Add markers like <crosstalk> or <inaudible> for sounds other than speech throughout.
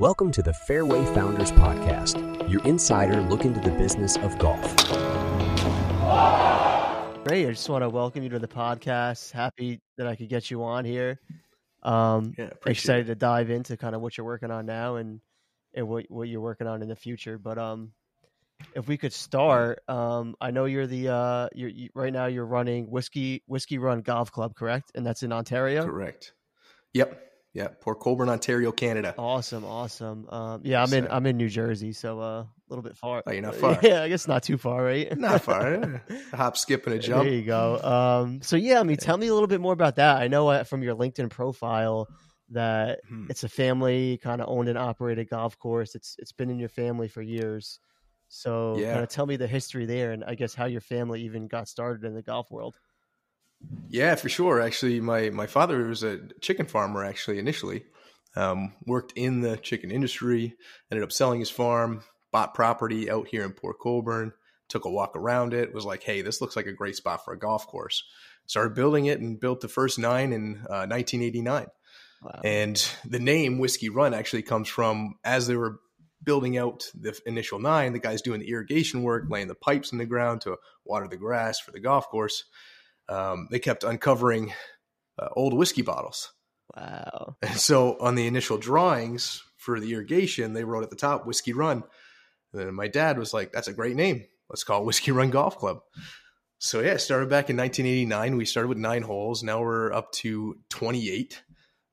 Welcome to the Fairway Founders Podcast, your insider look into the business of golf. Great. I just want to welcome you to the podcast. Happy that I could get you on here. Um, Yeah, appreciate excited to dive into kind of what you're working on now and and what what you're working on in the future. But um, if we could start, um, I know you're the uh, you're you, right now you're running whiskey Whisky Run Golf Club, correct? And that's in Ontario. Correct. Yep. Yeah. Port Colborne, Ontario, Canada. Awesome, awesome. Um, yeah, I'm in I'm in New Jersey, so uh, a little bit far. Oh, you're not far. <laughs> Yeah, I guess not too far, right? <laughs> Not far. <laughs> Hop, skip, and a jump. There you go. Um, so yeah, I mean, tell me a little bit more about that. I know uh, from your LinkedIn profile that Hmm. it's a family kind of owned and operated golf course. It's it's been in your family for years. So Yeah. kind of tell me the history there, and I guess how your family even got started in the golf world. Yeah, for sure. Actually, my my father was a chicken farmer. Actually, initially, um, worked in the chicken industry. Ended up selling his farm, bought property out here in Port Colborne. Took a walk around it. Was like, hey, this looks like a great spot for a golf course. Started building it and built the first nine in uh, 1989. Wow. And the name Whisky Run actually comes from as they were building out the initial nine, the guys doing the irrigation work, laying the pipes in the ground to water the grass for the golf course. Um, they kept uncovering uh, old whiskey bottles. wow. <laughs> And so on the initial drawings for the irrigation, they wrote at the top Whisky Run. And then my dad was like, that's a great name. Let's call it Whisky Run Golf Club. So yeah, it started back in 1989. We started with nine holes. Now we're up to 28.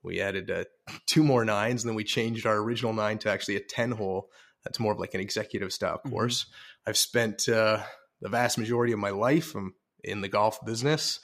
We added uh, two more nines, and then we changed our original nine to actually a 10 hole. That's more of like an executive style Mhm. course. I've spent uh, the vast majority of my life um, in the golf business.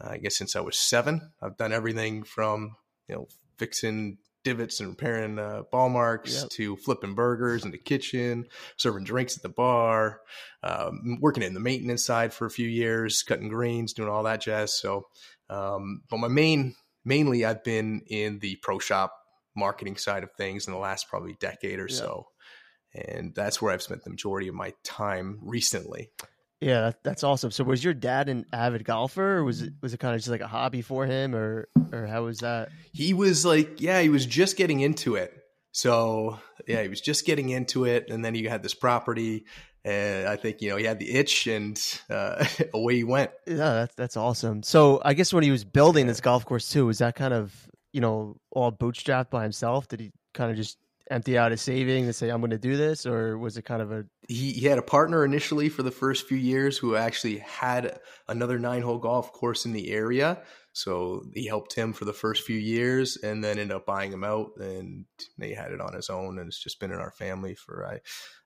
Uh, I guess since I was seven, I've done everything from you know fixing divots and repairing uh, ball marks Yep. to flipping burgers in the kitchen, serving drinks at the bar, um, working in the maintenance side for a few years, cutting greens, doing all that jazz. So, um, but my main mainly I've been in the pro shop marketing side of things in the last probably decade or Yeah. so. And that's where I've spent the majority of my time recently. Yeah, that, that's awesome. So was your dad an avid golfer, or was it was it kind of just like a hobby for him, or or how was that? he was like yeah he was just getting into it so yeah he was just getting into it and then he had this property and i think you know he had the itch and uh, <laughs> away he went Yeah, that's that's awesome. So I guess when he was building this golf course too, was that kind of you know all bootstrapped by himself? Did he kind of just empty out his savings and say, "I'm going to do this," or was it kind of a he, he had a partner initially for the first few years who actually had another nine hole golf course in the area so he helped him for the first few years and then ended up buying him out and he had it on his own and it's just been in our family for i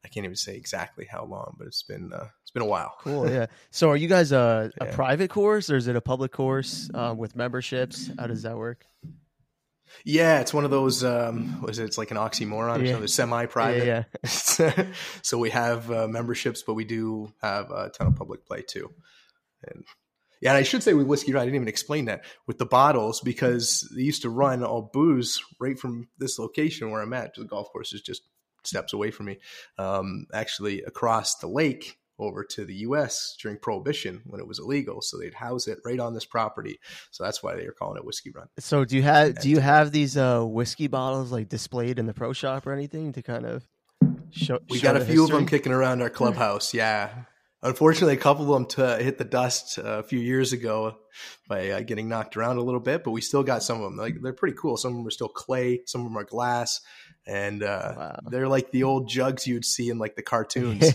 i can't even say exactly how long but it's been uh, it's been a while cool? yeah. So are you guys a, a <laughs> Yeah. private course or is it a public course um, with memberships? How does that work? Yeah, it's one of those. Um, was it? It's like an oxymoron or Yeah. something. Semi-private. Yeah, <laughs> <laughs> so we have uh, memberships, but we do have a ton of public play too. And yeah, and I should say with whiskey I didn't even explain that with the bottles because they used to run all booze right from this location where I'm at. The golf course is just steps away from me. Um, actually, across the lake over to the U.S. during Prohibition when it was illegal, so they'd house it right on this property. So that's why they were calling it whiskey run. So do you have do you have these uh, whiskey bottles like displayed in the pro shop or anything to kind of show? We show got a few of them kicking around our clubhouse. Yeah. Unfortunately, a couple of them to hit the dust uh, a few years ago by uh, getting knocked around a little bit, but we still got some of them. Like they're pretty cool. Some of them are still clay, some of them are glass, and uh, Wow. they're like the old jugs you'd see in like the <laughs> cartoons.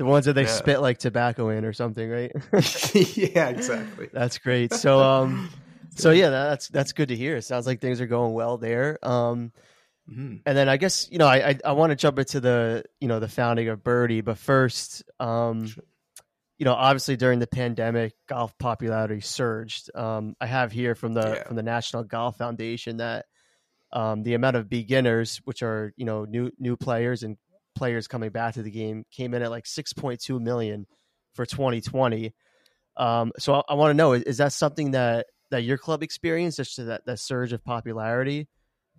The ones that they Yeah. spit like tobacco in or something, right? <laughs> yeah, exactly. <laughs> That's great. So um <laughs> so yeah, that's that's good to hear. It sounds like things are going well there. Um Mhm. and then I guess, you know, I I, I want to jump into the, you know, the founding of Birrdi, but first um Sure. you know, obviously during the pandemic, golf popularity surged. Um, I have here from the Yeah. from the National Golf Foundation that um, the amount of beginners, which are you know new new players and players coming back to the game, came in at like 6.2 million for 2020. Um, so I, I want to know is, is that something that that your club experienced, just that that surge of popularity?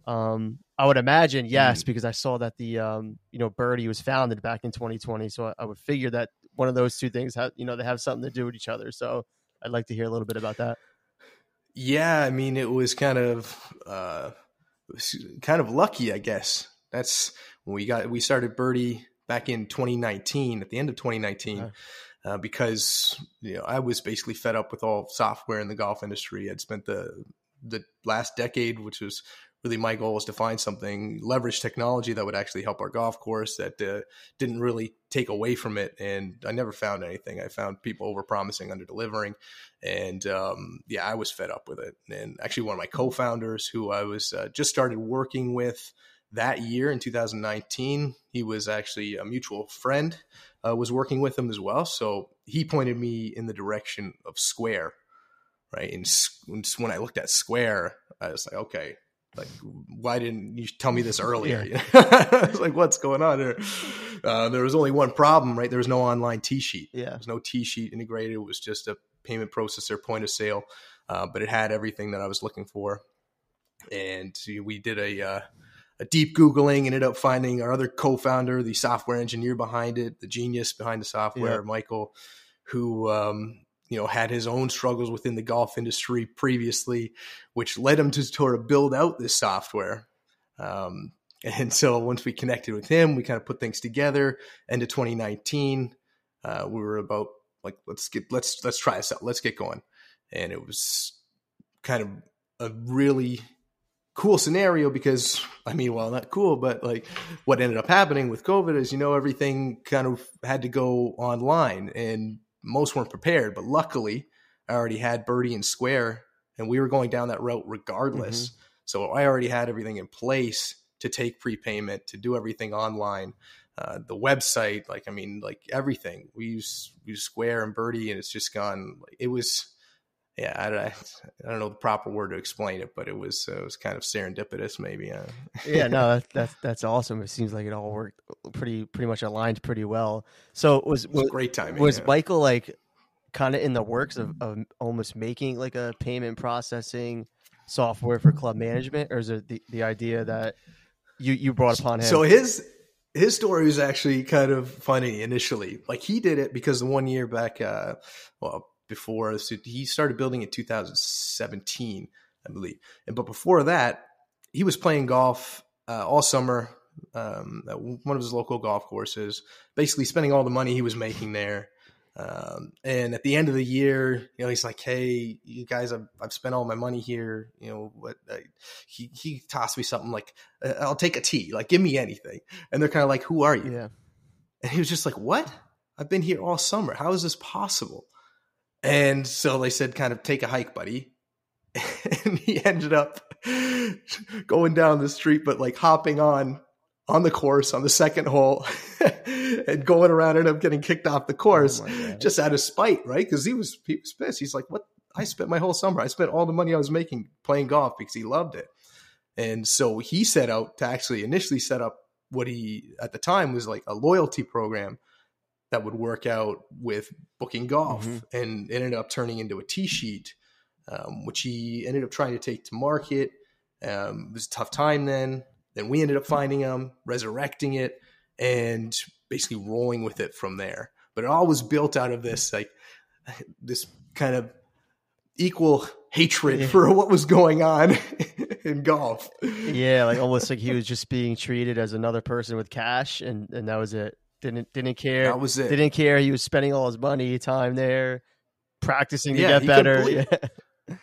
Um, I would imagine yes, because I saw that the um, you know Birrdi was founded back in 2020, so I, I would figure that one of those two things have you know they have something to do with each other. So I'd like to hear a little bit about that. Yeah, I mean, it was kind of uh, was kind of lucky, I guess, That's when we got we started Birrdi back in 2019 at the end of 2019. Uh-huh. Uh, because you know I was basically fed up with all software in the golf industry. I'd spent the the last decade, which was really my goal was to find something leverage technology that would actually help our golf course that uh, didn't really take away from it and i never found anything i found people over promising under delivering and um, yeah i was fed up with it and actually one of my co-founders who i was uh, just started working with that year in 2019 he was actually a mutual friend uh, was working with him as well. So he pointed me in the direction of square right? And when i looked at square i was like okay like why didn't you tell me this <laughs> earlier? Yeah. <laughs> i was like what's going on here? Uh, there was only one problem right? There was no online tee sheet. Yeah. There was no tee sheet integrated. It was just a payment processor point of sale uh, but it had everything that i was looking for. And we did a uh, a deep googling ended up finding our other co-founder the software engineer behind it the genius behind the software yeah. michael who um, you know had his own struggles within the golf industry previously, which led him to sort of build out this software. Um, <laughs> and so once we connected with him, we kind of put things together. End of 2019, uh, we were about like let's get let's let's try this out. Let's get going. And it was kind of a really cool scenario because I mean, well, not cool, but like what ended up happening with COVID is, you know, everything kind of had to go online and most weren't prepared, but luckily I already had Birrdi and Square, and we were going down that route regardless. Mm-hmm. So I already had everything in place to take prepayment, to do everything online. Uh, the website, like I mean, like everything. We use we use Square and Birrdi, and it's just gone. It was, yeah, I, I, I don't know the proper word to explain it, but it was uh, it was kind of serendipitous, maybe. Uh. yeah, no, <laughs> that's, that's that's awesome. It seems like it all worked pretty pretty much aligned pretty well. So was, was, was great timing. Was yeah. Michael like kind of in the works of, of almost making like a payment processing software for club management, or is it the, the idea that you you brought upon him? So his his story was actually kind of funny initially. Like he did it because the one year back, uh, well, before so he started building in 2017, I believe. And but before that, he was playing golf uh, all summer um, at one of his local golf courses, basically spending all the money he was making there. Um, and at the end of the year, you know, he's like, "Hey, you guys, I've, I've spent all my money here. You know, what?" Uh, he he tossed me something like, uh, "I'll take a tee. Like, give me anything." And they're kind of like, "Who are you?" Yeah. And he was just like, "What? I've been here all summer. How is this possible?" And so they said, "Kind of take a hike, buddy." <laughs> and he ended up going down the street, but like hopping on on the course on the second hole <laughs> and going around and up getting kicked off the course oh just out of spite, right? Because he was he was pissed. He's like, "What? I spent my whole summer. I spent all the money I was making playing golf because he loved it." And so he set out to actually initially set up what he at the time was like a loyalty program that would work out with booking golf, mm-hmm. and ended up turning into a tee sheet, um, which he ended up trying to take to market. Um, it was a tough time then. Then we ended up finding him, resurrecting it, and basically rolling with it from there. But it all was built out of this like <laughs> this kind of equal hatred yeah. for what was going on <laughs> in golf. Yeah, like almost like he was just being treated as another person with cash, and and that was it. Didn't didn't care. That was it. Didn't care. He was spending all his money, time there, practicing to yeah, get better. Yeah. <laughs>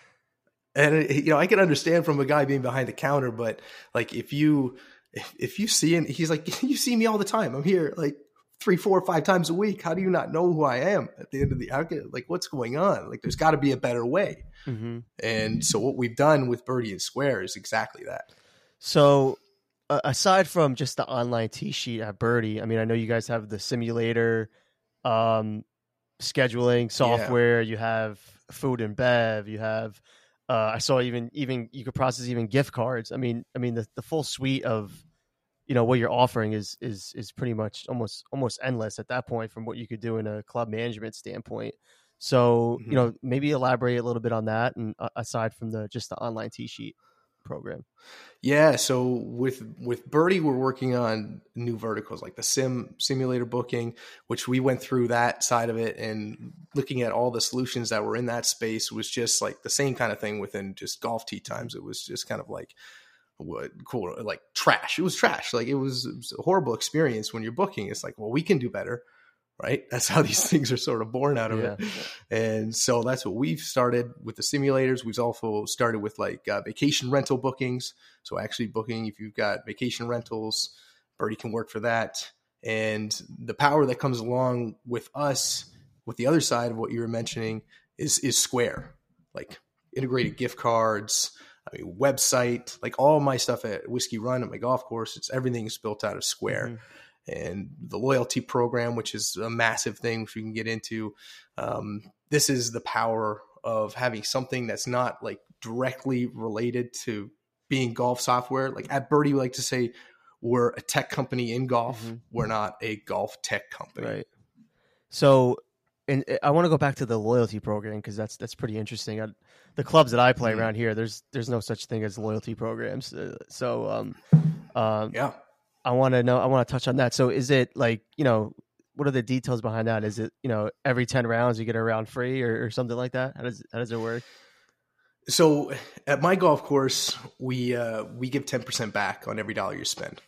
And you know, I can understand from a guy being behind the counter, but like if you if, if you see and he's like, <laughs> you see me all the time. I'm here like three, four, five times a week. How do you not know who I am at the end of the like what's going on? Like there's got to be a better way. Mm-hmm. And so what we've done with Birrdi and Square is exactly that. So uh, aside from just the online tee sheet at Birrdi, I mean, I know you guys have the simulator, um, scheduling software. Yeah. You have food and bev. You have uh, I saw even even you could process even gift cards. I mean, I mean the, the full suite of you know what you're offering is is is pretty much almost almost endless at that point from what you could do in a club management standpoint. So mm-hmm. you know maybe elaborate a little bit on that, and uh, aside from the just the online tee sheet program? Yeah, so with with Birrdi, we're working on new verticals like the sim simulator booking, which we went through that side of it, and looking at all the solutions that were in that space was just like the same kind of thing within just golf tee times. It was just kind of like, what cool like trash. It was trash. Like it was, it was a horrible experience when you're booking. It's like, well, we can do better right? <laughs> That's how these things are sort of born out of Yeah. it. And so that's what we've started with the simulators. We've also started with like uh, vacation rental bookings. So actually booking if you've got vacation rentals, Birrdi can work for that. And the power that comes along with us, with the other side of what you were mentioning, is is Square, like integrated gift cards. I mean, website, like all my stuff at Whisky Run at my golf course, it's everything is built out of Square Mhm. And the loyalty program, which is a massive thing, which we can get into. Um, this is the power of having something that's not like directly related to being golf software. Like at Birrdi, we like to say we're a tech company in golf. Mhm. We're not a golf tech company. Right. So, and uh, I want to go back to the loyalty program because that's that's pretty interesting. I, the clubs that I play Mhm. around here, there's there's no such thing as loyalty programs. Uh, so, um, um, Yeah. I want to know. I want to touch on that. So, is it like you know, what are the details behind that? Is it you know every ten rounds you get a round free or, or something like that? How does how does it work? So at my golf course, we uh, we give ten percent back on every dollar you spend.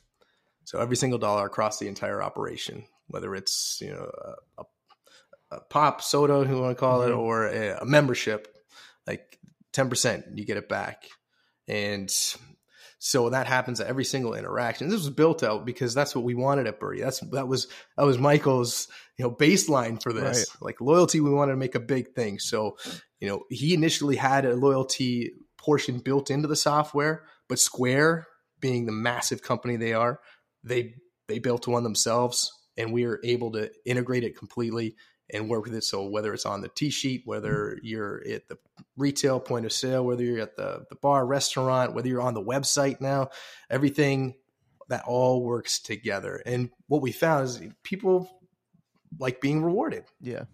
So every single dollar across the entire operation, whether it's you know a, a, pop soda, who you want to call it, Mhm. or a, a membership, like ten percent, you get it back. And so that happens at every single interaction. This was built out because that's what we wanted at Birrdi. That's that was that was Michael's you know baseline for this. Like loyalty, we wanted to make a big thing. So you know he initially had a loyalty portion built into the software, but Square, being the massive company they are, they they built one themselves, and we are able to integrate it completely and work with it. So whether it's on the tee sheet, whether mm-hmm. you're at the retail point of sale, whether you're at the, the bar, restaurant, whether you're on the website now, everything that all works together. And what we found is people like being rewarded. Yeah.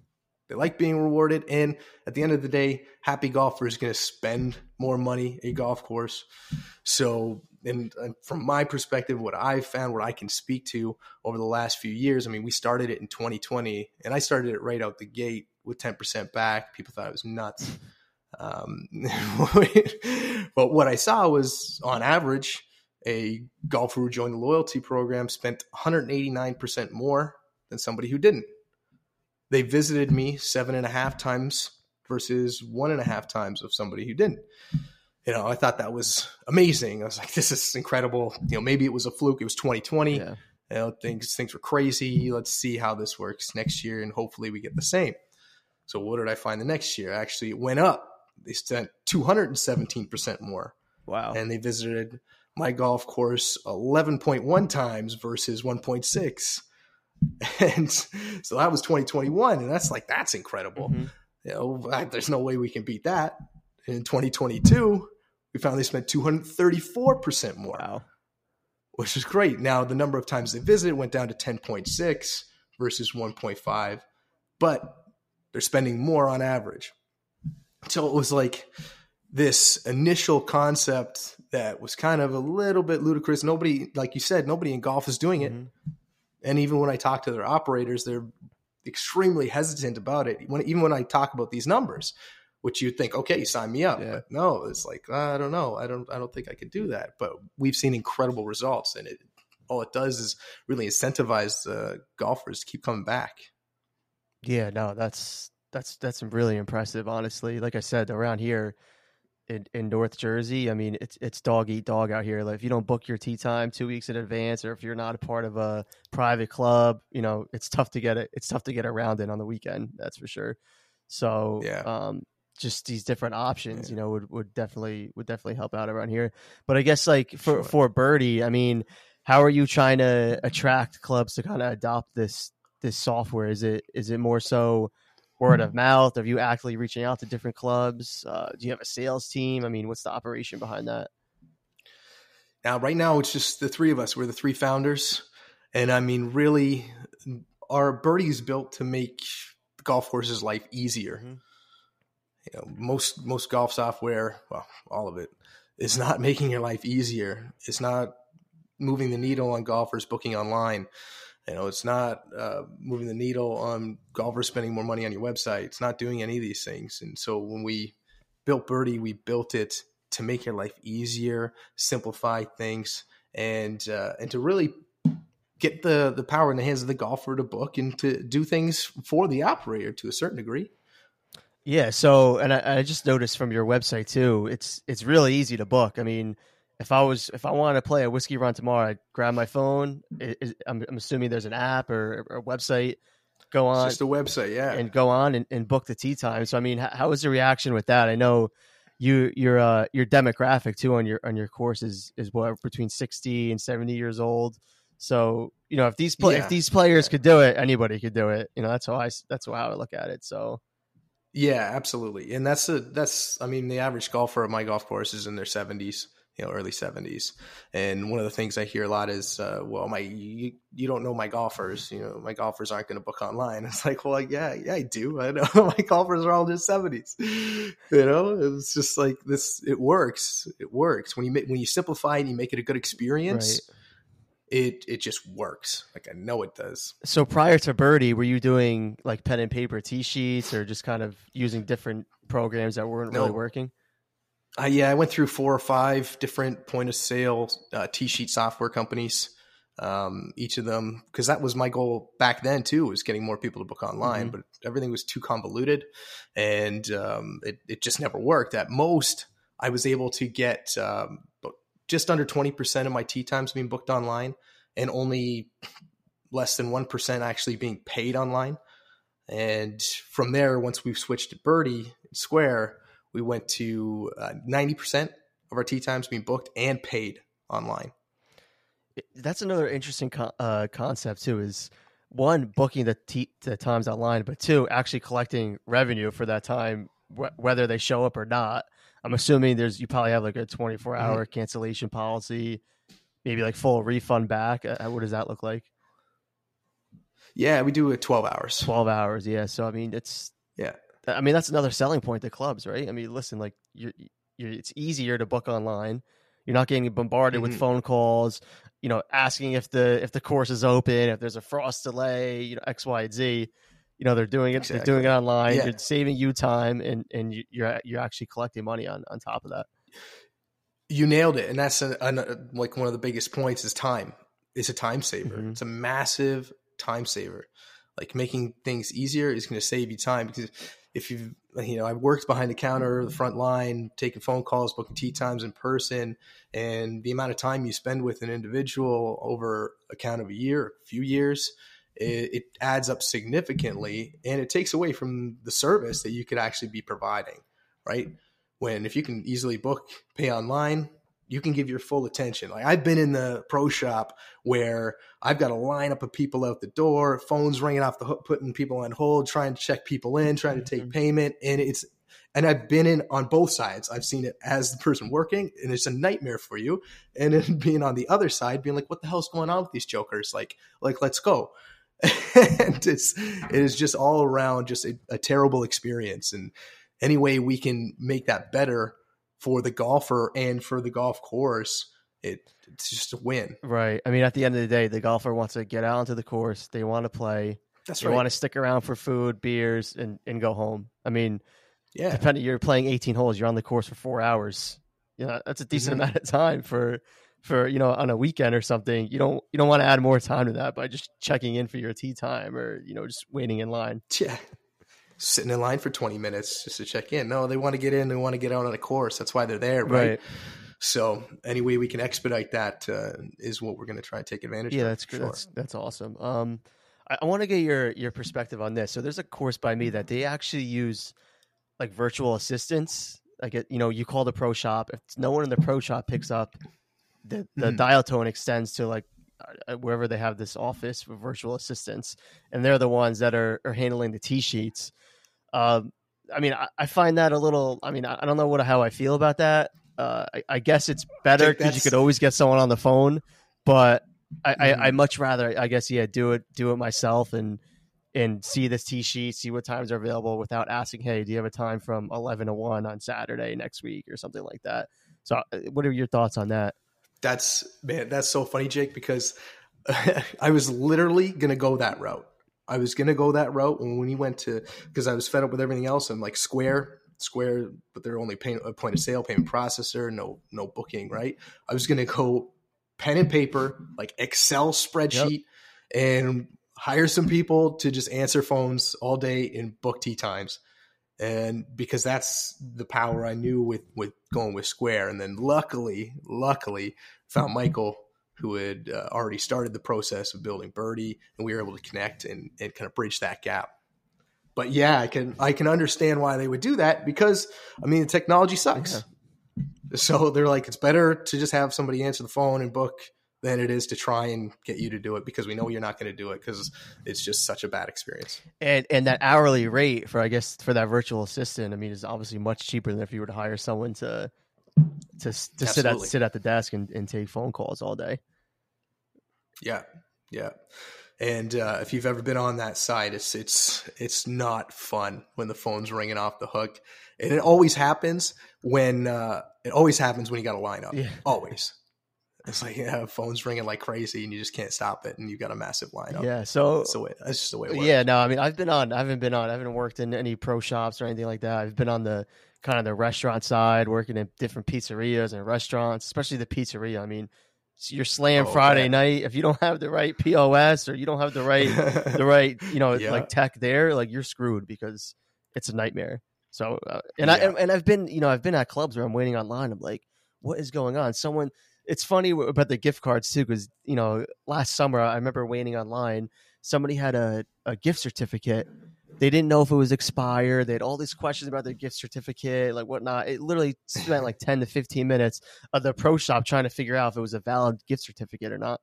They like being rewarded. And at the end of the day, happy golfer is going to spend more money at a golf course. So, and, and from my perspective, what I've found, what I can speak to over the last few years, I mean, we started it in 2020 and I started it right out the gate with 10% back. People thought it was nuts. Um, <laughs> but what I saw was on average, a golfer who joined the loyalty program spent 189% more than somebody who didn't. They visited me seven and a half times versus one and a half times of somebody who didn't. You know, I thought that was amazing. I was like, this is incredible. You know, maybe it was a fluke. It was 2020. Yeah. You know, things things were crazy. Let's see how this works next year, and hopefully we get the same. So what did I find the next year? Actually, it went up. They spent 217 percent more, Wow. and they visited my golf course 11.1 times versus 1.6. <laughs> And so that was 2021, and that's like that's incredible. Mhm. You know, there's no way we can beat that. In 2022, we found they spent 234 percent more Wow. which is great. Now the number of times they visited went down to 10.6 versus 1.5, but they're spending more on average. So it was like this initial concept that was kind of a little bit ludicrous. Nobody, like you said, nobody in golf is doing it. Mhm. And even when I talk to their operators, they're extremely hesitant about it. When, even when I talk about these numbers, which you'd think, okay, you sign me up. Yeah. But no, it's like, I don't know. I don't, I don't think I could do that. But we've seen incredible results and it, all it does is really incentivize uh, golfers to keep coming back. Yeah, no, that's that's that's really impressive, honestly. Like I said, around here in, in North Jersey, I mean, it's it's dog eat dog out here. Like if you don't book your tee time two weeks in advance, or if you're not a part of a private club, you know, it's tough to get it. It's tough to get around it on the weekend. That's for sure. So, Yeah. um, just these different options, Yeah. you know, would, would definitely would definitely help out around here. But I guess like for Sure. for Birrdi, I mean, how are you trying to attract clubs to kind of adopt this this software? Is it is it more so word of mouth? Are you actively reaching out to different clubs? Uh, do you have a sales team? I mean, what's the operation behind that? Now, right now, it's just the three of us. We're the three founders. And I mean, really, our Birrdi's built to make golf course's life easier. Mhm. You know, most most golf software, well, all of it, is not <laughs> making your life easier. It's not moving the needle on golfers booking online. You know, it's not uh, moving the needle on golfers spending more money on your website. It's not doing any of these things. And so when we built Birrdi, we built it to make your life easier, simplify things, and uh, and to really get the the power in the hands of the golfer to book and to do things for the operator to a certain degree. Yeah. So, and I, I just noticed from your website too, it's it's really easy to book. I mean, if I was if I wanted to play a whiskey run tomorrow, I'd grab my phone. It, it, I'm, I'm, assuming there's an app or, or a website. Go on, it's just a website, yeah, and go on and, and book the tee time. So, I mean, how, how was the reaction with that? I know you your uh your demographic too on your on your course is is what between 60 and 70 years old so you know if these play, yeah. if these players could do it anybody could do it you know that's how i that's how i look at it so yeah, absolutely. And that's a that's I mean the average golfer at my golf course is in their 70s, you know, early 70s. And one of the things I hear a lot is uh, well, my you, you don't know my golfers, you know, my golfers aren't going to book online. <laughs> It's like, well, yeah, yeah, I do. I know <laughs> my golfers are all in their 70s. You know, it's just like this it works. It works. When you make when you simplify and you make it a good experience. Right it it just works. Like I know it does. So prior to Birrdi, were you doing like pen and paper tee sheets or just kind of using different programs that weren't no. really working? Uh, yeah, I went through four or five different point of sale uh, tee sheet software companies. Um, each of them, because that was my goal back then too, was getting more people to book online, mm-hmm. but everything was too convoluted, and um, it it just never worked. At most, I was able to get um, just under 20% of my tee times being booked online and only less than 1% actually being paid online. And from there, once we've switched to Birdie Square, we went to uh, 90% of our tee times being booked and paid online. That's another interesting co- uh, concept too. Is one booking the t- the times online, but two actually collecting revenue for that time, wh- whether they show up or not. I'm assuming there's you probably have like a 24 mm-hmm. hour mm-hmm. cancellation policy, maybe like full refund back. Uh, what does that look like? Yeah, we do it 12 hours. 12 hours, yeah. So I mean, it's yeah. I mean, that's another selling point to clubs, right? I mean, listen, like you're, you're it's easier to book online. You're not getting bombarded mm-hmm. with phone calls, you know, asking if the if the course is open, if there's a frost delay, you know, X, Y, and Z you know they're doing it exactly. they're doing it online yeah. you're saving you time and and you're you're actually collecting money on on top of that you nailed it and that's a, a, like one of the biggest points is time it's a time saver mm-hmm. it's a massive time saver like making things easier is going to save you time because if you've you know i've worked behind the counter the front line taking phone calls booking tee times in person and the amount of time you spend with an individual over a count of a year a few years it, it adds up significantly and it takes away from the service that you could actually be providing, right? When if you can easily book, pay online, you can give your full attention. Like I've been in the pro shop where I've got a lineup of people out the door, phones ringing off the hook, putting people on hold, trying to check people in, trying to take mm-hmm. payment, and it's and I've been in on both sides. I've seen it as the person working, and it's a nightmare for you, and then <laughs> being on the other side, being like, "What the hell's going on with these jokers?" Like, like let's go <laughs> and it's it is just all around just a, a, terrible experience. And any way we can make that better for the golfer and for the golf course, it it's just a win. Right. I mean, at the end of the day, the golfer wants to get out onto the course. They want to play. That's they right. want to stick around for food, beers, and and go home. I mean, yeah. Depending, you're playing 18 holes. You're on the course for four hours. You know, that's a decent mm-hmm. amount of time for for you know on a weekend or something you don't you don't want to add more time to that by just checking in for your tee time or you know just waiting in line. <laughs> Yeah. Sitting in line for 20 minutes just to check in. No they want to get in they want to get out on a course. That's why they're there right, right. so any way we can expedite that uh, is what we're going to try and take advantage yeah of that's good sure. that's, that's awesome. Um I, I want to get your your perspective on this. So there's a course by me that they actually use like virtual assistants. Like it, you know you call the pro shop. If no one in the pro shop picks up the the mm-hmm. dial tone extends to like uh, uh, wherever they have this office for virtual assistants, and they're the ones that are, are handling the tee sheets. Um, I mean, I, I, find that a little. I mean, I, I, don't know what how I feel about that. Uh, I, I, guess it's better because you could always get someone on the phone, but I, mm. I, I much rather, I guess, yeah, do it do it myself and and see this tee sheet, see what times are available without asking, hey, do you have a time from eleven to one on Saturday next week or something like that. So, uh, what are your thoughts on that? That's man, that's so funny, Jake, because <laughs> I was literally gonna go that route. I was gonna go that route when, we went to because I was fed up with everything else and like Square Square, but they're only paying a point of sale payment processor, no no booking, right? I was gonna go pen and paper, like Excel spreadsheet, yep. and hire some people to just answer phones all day in book tee times. And because that's the power I knew with with going with Square, and then luckily, luckily, found Michael who had uh, already started the process of building Birrdi, and we were able to connect and, and kind of bridge that gap but yeah, I can I can understand why they would do that because I mean the technology sucks. Yeah. So they're like, it's better to just have somebody answer the phone and book than it is to try and get you to do it because we know you're not going to do it because it's just such a bad experience. And and that hourly rate for I guess for that virtual assistant, I mean, is obviously much cheaper than if you were to hire someone to to to sit at sit at the desk and, and take phone calls all day. Yeah, yeah. And uh, if you've ever been on that side, it's it's it's not fun when the phone's ringing off the hook, and it always happens when uh, it always happens when you got a lineup. Yeah. Always. It's like <laughs> yeah, phone's ringing like crazy, and you just can't stop it, and you've got a massive lineup. Yeah, so that's, the way, that's just the way. It works. Yeah, no, I mean, I've been on, I haven't been on, I haven't worked in any pro shops or anything like that. I've been on the kind of the restaurant side, working in different pizzerias and restaurants, especially the pizzeria. I mean, your slam oh, Friday man. night. If you don't have the right POS or you don't have the right the <laughs> right you know yeah. like tech there, like you're screwed because it's a nightmare. So uh, and yeah. I and, and I've been you know I've been at clubs where I'm waiting online. I'm like, what is going on? Someone. It's funny about the gift cards too, because you know last summer I remember waiting online. Somebody had a, a gift certificate they didn't know if it was expired. They had all these questions about their gift certificate, like whatnot. It literally spent like 10 to 15 minutes of the pro shop trying to figure out if it was a valid gift certificate or not.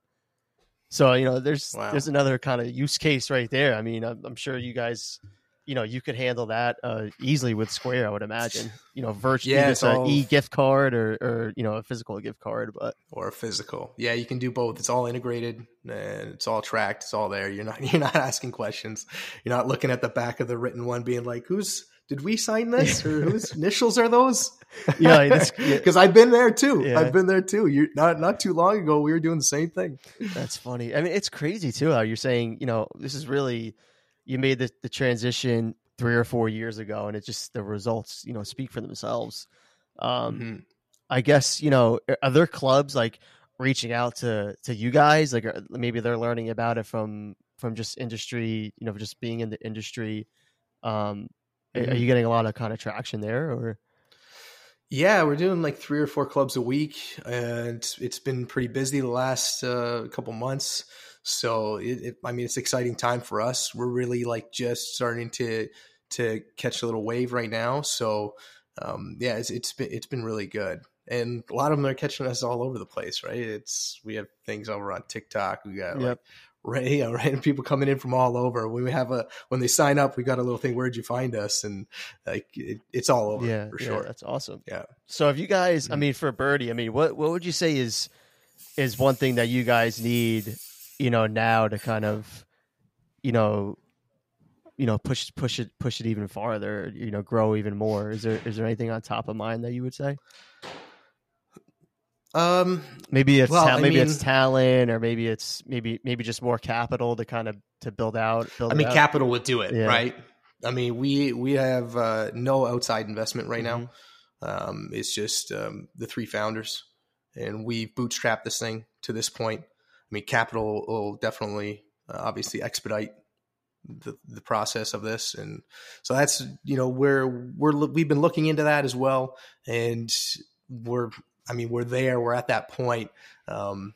So, you know, there's wow. there's another kind of use case right there. I mean, I'm, I'm sure you guys you know you could handle that uh, easily with Square, I would imagine. You know, virtually yeah, it's an e gift card or or you know a physical gift card, but or a physical. Yeah, you can do both. It's all integrated and it's all tracked. It's all there. You're not <laughs> you're not asking questions. You're not looking at the back of the written one, being like, "Who's did we sign <laughs> this or whose initials are those?" Yeah, because <laughs> I've been there too. Yeah. I've been there too. You not not too long ago, we were doing the same thing. That's funny. I mean, it's crazy too how you're saying. You know, this is really you made the, the transition three or four years ago, and it just the results, you know, speak for themselves. Um, mm-hmm. I guess you know, are there clubs like reaching out to to you guys? Like maybe they're learning about it from from just industry, you know, just being in the industry. Um, mm-hmm. Are you getting a lot of kind of traction there, or? Yeah, we're doing like three or four clubs a week, and it's been pretty busy the last uh, couple months. So it, it, I mean, it's exciting time for us. We're really like just starting to to catch a little wave right now. So um, yeah, it's, it's been it's been really good, and a lot of them are catching us all over the place. Right? It's we have things over on TikTok. We got yep. like right, <laughs> you know, random people coming in from all over. When we have a when they sign up, we got a little thing. Where'd you find us? And like it, it's all over. Yeah, for sure. Yeah, that's awesome. Yeah. So if you guys, I mm-hmm. mean, for Birrdi, I mean, what what would you say is is one thing that you guys need you know, now to kind of, you know, you know, push push it push it even farther, you know, grow even more. Is there is there anything on top of mind that you would say? Um, maybe it's well, ta- maybe mean, it's talent, or maybe it's maybe maybe just more capital to kind of to build out. Build I mean, out. capital would do it, yeah. right? I mean, we we have uh, no outside investment right mm-hmm. now. Um, it's just um, the three founders, and we've bootstrapped this thing to this point. I mean, capital will definitely, uh, obviously, expedite the, the process of this, and so that's you know where we're we've been looking into that as well, and we're I mean we're there, we're at that point, um,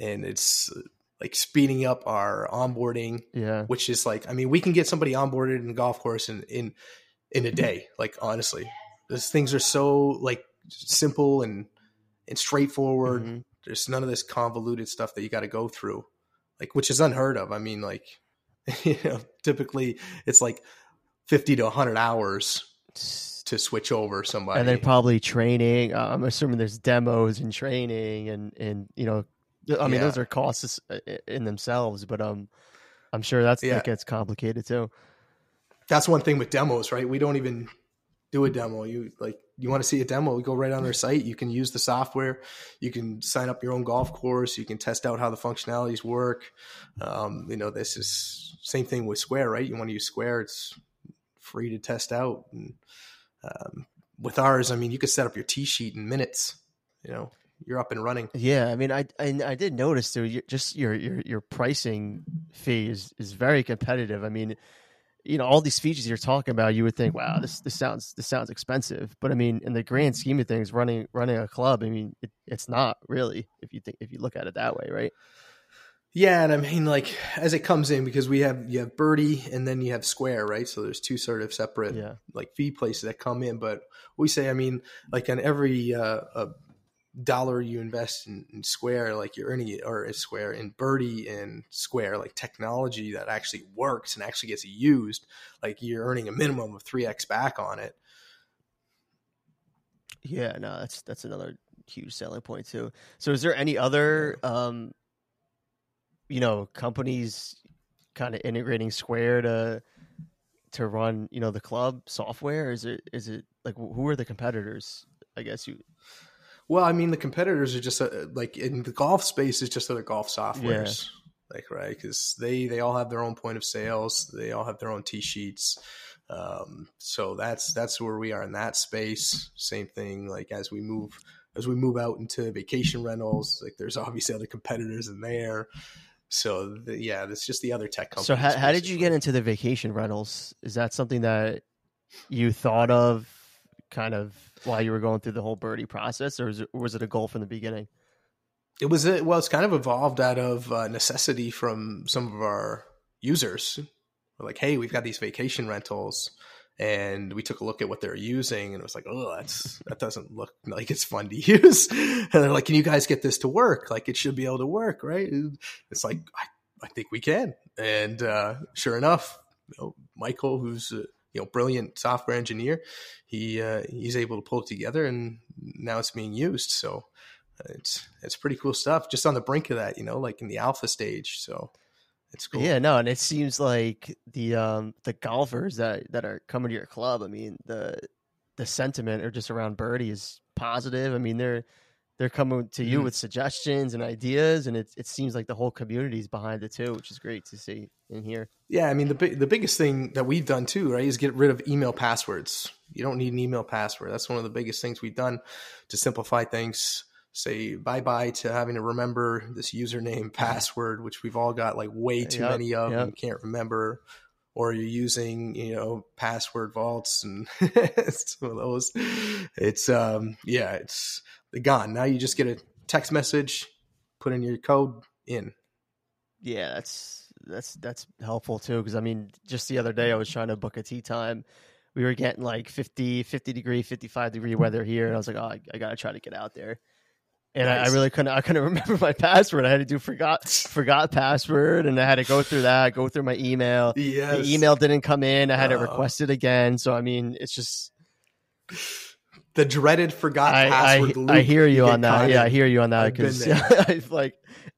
and it's like speeding up our onboarding, yeah, which is like I mean we can get somebody onboarded in a golf course in in in a day, like honestly, those things are so like simple and and straightforward. Mm-hmm there's none of this convoluted stuff that you got to go through, like which is unheard of. I mean, like <laughs> you know, typically it's like fifty to hundred hours to switch over somebody, and then probably training. Uh, I'm assuming there's demos and training, and and you know, I mean, yeah. those are costs uh, in themselves, but um, I'm sure that's yeah. that gets complicated too. That's one thing with demos, right? We don't even do a demo. You like you want to see a demo, you go right on their site. You can use the software. You can sign up your own golf course. You can test out how the functionalities work. Um, you know, this is same thing with Square, right? You want to use Square, it's free to test out. And um, with ours, I mean, you could set up your tee sheet in minutes. You know, you're up and running. Yeah, I mean, I I, I did notice too. Just your your your pricing fee is is very competitive. I mean, you know, all these features you're talking about, you would think, wow, this this sounds this sounds expensive. But I mean, in the grand scheme of things, running running a club, I mean, it, it's not really if you think if you look at it that way, right? Yeah, and I mean, like as it comes in, because we have you have Birrdi and then you have square, right? So there's two sort of separate Yeah. like fee places that come in. But we say, I mean, like on every uh, dollar you invest in, in square, like you're earning it, or square in Birrdi and square, like technology that actually works and actually gets used, like you're earning a minimum of three x back on it. Yeah, no, that's that's another huge selling point too. So, is there any other, um, you know, companies kind of integrating Square to to run, you know, the club software? Is it is it like who are the competitors? I guess you. Well, I mean, the competitors are just uh, like in the golf space is just other golf softwares, like right because they they all have their own point of sales, they all have their own tee sheets. Um, so that's that's where we are in that space. Same thing, like as we move as we move out into vacation rentals, like there's obviously other competitors in there. So the, yeah, that's just the other tech companies. So, how, how did you get into the vacation rentals? Is that something that you thought of, kind of while you were going through the whole Birrdi process, or was it, was it a goal from the beginning? It was a, well, it's kind of evolved out of uh, necessity from some of our users. We're like, hey, we've got these vacation rentals, and we took a look at what they're using, and it was like, oh, that's that doesn't look <laughs> like it's fun to use. <laughs> and they're like, can you guys get this to work? Like, it should be able to work, right? It's like, I, I think we can, and uh, sure enough, you know, Michael, who's a you know brilliant software engineer, he uh, he's able to pull it together, and now it's being used. So it's it's pretty cool stuff. Just on the brink of that, you know, like in the alpha stage. So it's cool. Yeah, no, and it seems like the um the golfers that that are coming to your club. I mean, the the sentiment or just around Birrdi is positive. I mean, they're they're coming to you Mhm. with suggestions and ideas, and it it seems like the whole community is behind it too, which is great to see and hear. Yeah, I mean the big the biggest thing that we've done too, right, is get rid of email passwords. You don't need an email password. That's one of the biggest things we've done to simplify things. Say bye bye to having to remember this username <laughs> password, which we've all got like way too Yep, many of yep. and can't remember. Or you're using, you know, password vaults and <laughs> it's one of those. It's um yeah, it's gone. Now you just get a text message, put in your code in. Yeah, that's that's that's helpful too because I mean, just the other day I was trying to book a tee time. We were getting like 50, 50 degree, 55 degree weather here, and I was like, oh, I, I got to try to get out there. And I, I really couldn't. I couldn't <laughs> remember my password. I had to do forgot forgot password, and I had to go through that, go through my email. Yes. The email didn't come in. I had to Oh. request it again. So I mean, it's just the dreaded forgot I I, password loop. I hear you on that. Yeah, I hear you on that because. I've <laughs> like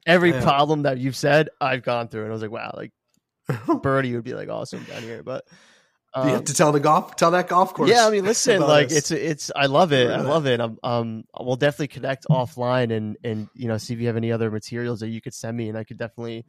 every Yeah. problem that you've said, I've gone through, and I was like, wow, like <laughs> Birrdi would be like awesome down here, but. you Um, have to tell the golf, tell that golf course. yeah, I mean, listen, like us. it's it's I love it. I love it. I'm um we'll definitely connect offline and and you know see if you have any other materials that you could send me, and I could definitely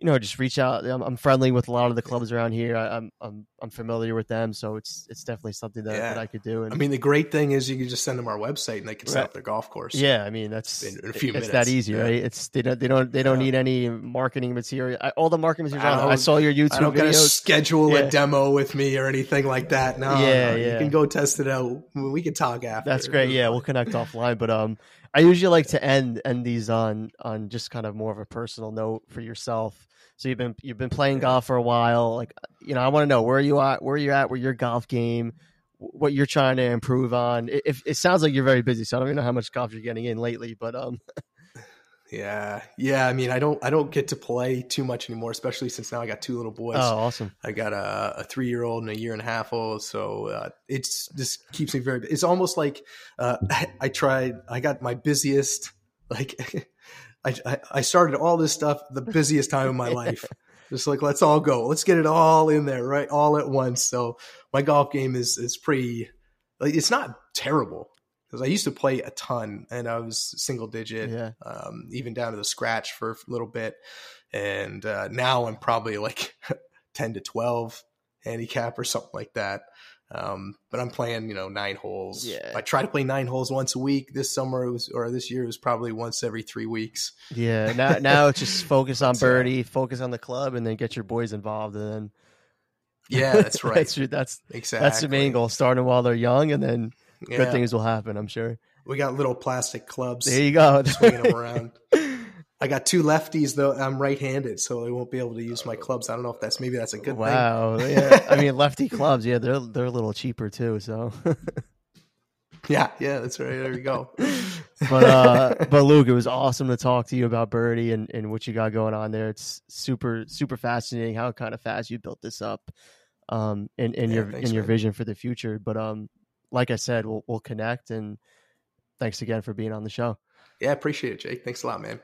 you know just reach out. I'm, I'm friendly with a lot of the clubs around here. I, I'm I'm familiar with them, so it's it's definitely something that, Yeah. that I could do. And I mean, the great thing is you can just send them our website and they can set Right. up their golf course. yeah, I mean that's In- in a few it's that easy, Yeah. right? It's they don't they don't they don't Yeah. need any marketing material. I, all the marketing materials. I. I saw your YouTube I don't gotta schedule a demo with me or anything like that. No, Yeah, no, yeah. you can go test it out. We can talk after. That's great. Yeah, we'll connect offline. But um, I usually like to end end these on on just kind of more of a personal note for yourself. So you've been you've been playing golf for a while. Like you know, I want to know where you at, where you're at where your golf game, what you're trying to improve on. I- If it sounds like you're very busy, so I don't even know how much golf you're getting in lately. But um, <laughs> Yeah, yeah. I mean, I don't, I don't get to play too much anymore, especially since now I got two little boys. oh, awesome. I got a, a three year old and a year and a half old. So uh, it's just keeps me very. It's almost like uh, <laughs> I tried. I got my busiest. Like <laughs> I, I I started all this stuff the <laughs> busiest time of my life. Just like let's all go. Let's get it all in there, right? All at once. So my golf game is is pretty. Like it's not terrible because I used to play a ton and I was single digit Yeah. um, even down to the scratch for a little bit. And uh, now I'm probably like <laughs> 10 to 12 handicap or something like that. Um, but I'm playing, you know, nine holes. Yeah. I try to play nine holes once a week. This summer it was, or this year it was probably once every three weeks. Yeah. Now, now it's just <laughs> focus on So- Birrdi, focus on the club, and then get your boys involved, and then <laughs> Yeah, that's <laughs> right. that's that's exactly. that's the main goal. Starting while they're young, and then Yeah. good things will happen. I'm sure. We got little plastic clubs. There you go. swinging them around. I got two lefties though. I'm right-handed, so I won't be able to use my clubs. I don't know if that's maybe that's a good wow. <laughs> Yeah. I mean, lefty clubs. Yeah, they're they're a little cheaper too. So. <laughs> Yeah, yeah, that's right. There you go. <laughs> but uh, but Luke, it was awesome to talk to you about Birrdi and and what you got going on there. It's super super fascinating how kind of fast you built this up, um, and and Yeah, your thanks, and your man. vision for the future. But um, like I said, we'll we'll connect and thanks again for being on the show. yeah, appreciate it, Jake. Thanks a lot, man.